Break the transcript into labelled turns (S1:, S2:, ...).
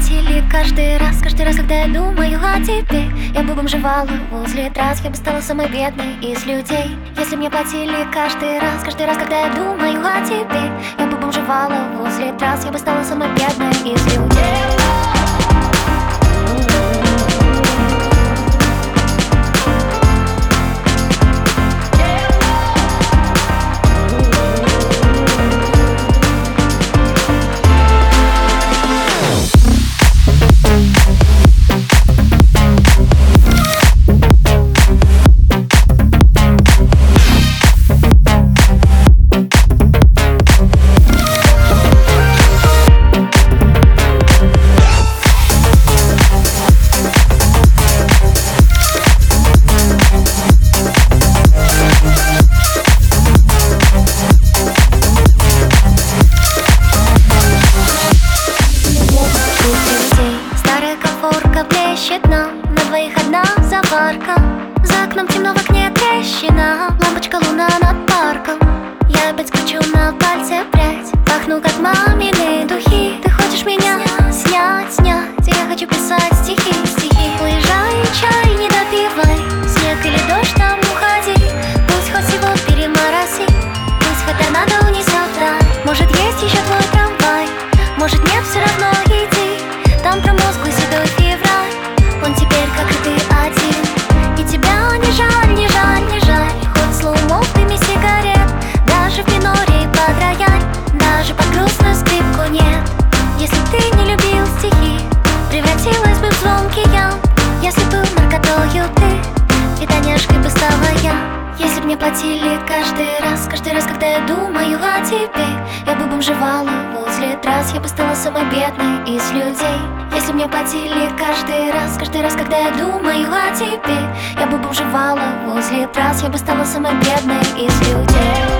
S1: платили каждый раз, каждый раз, когда я думаю о тебе. Я бы бомжевала возле трасс, я бы стала самой бедной из людей. Если мне платили каждый раз, каждый раз, когда я думаю о тебе Я бы бомжевала возле трасс, я бы стала самой бедной из людей oknem ciemno звонкий ям Если был наркотою ты Витаняшкой бы стала я. Если б мне платили каждый раз Каждый раз, когда я думаю о тебе Я бы бомжевала возле трасс Я бы стала самой бедной из людей. Если мне платили каждый раз Каждый раз, когда я думаю о тебе Я бы бомжевала возле трасс Я бы стала самой бедной из людей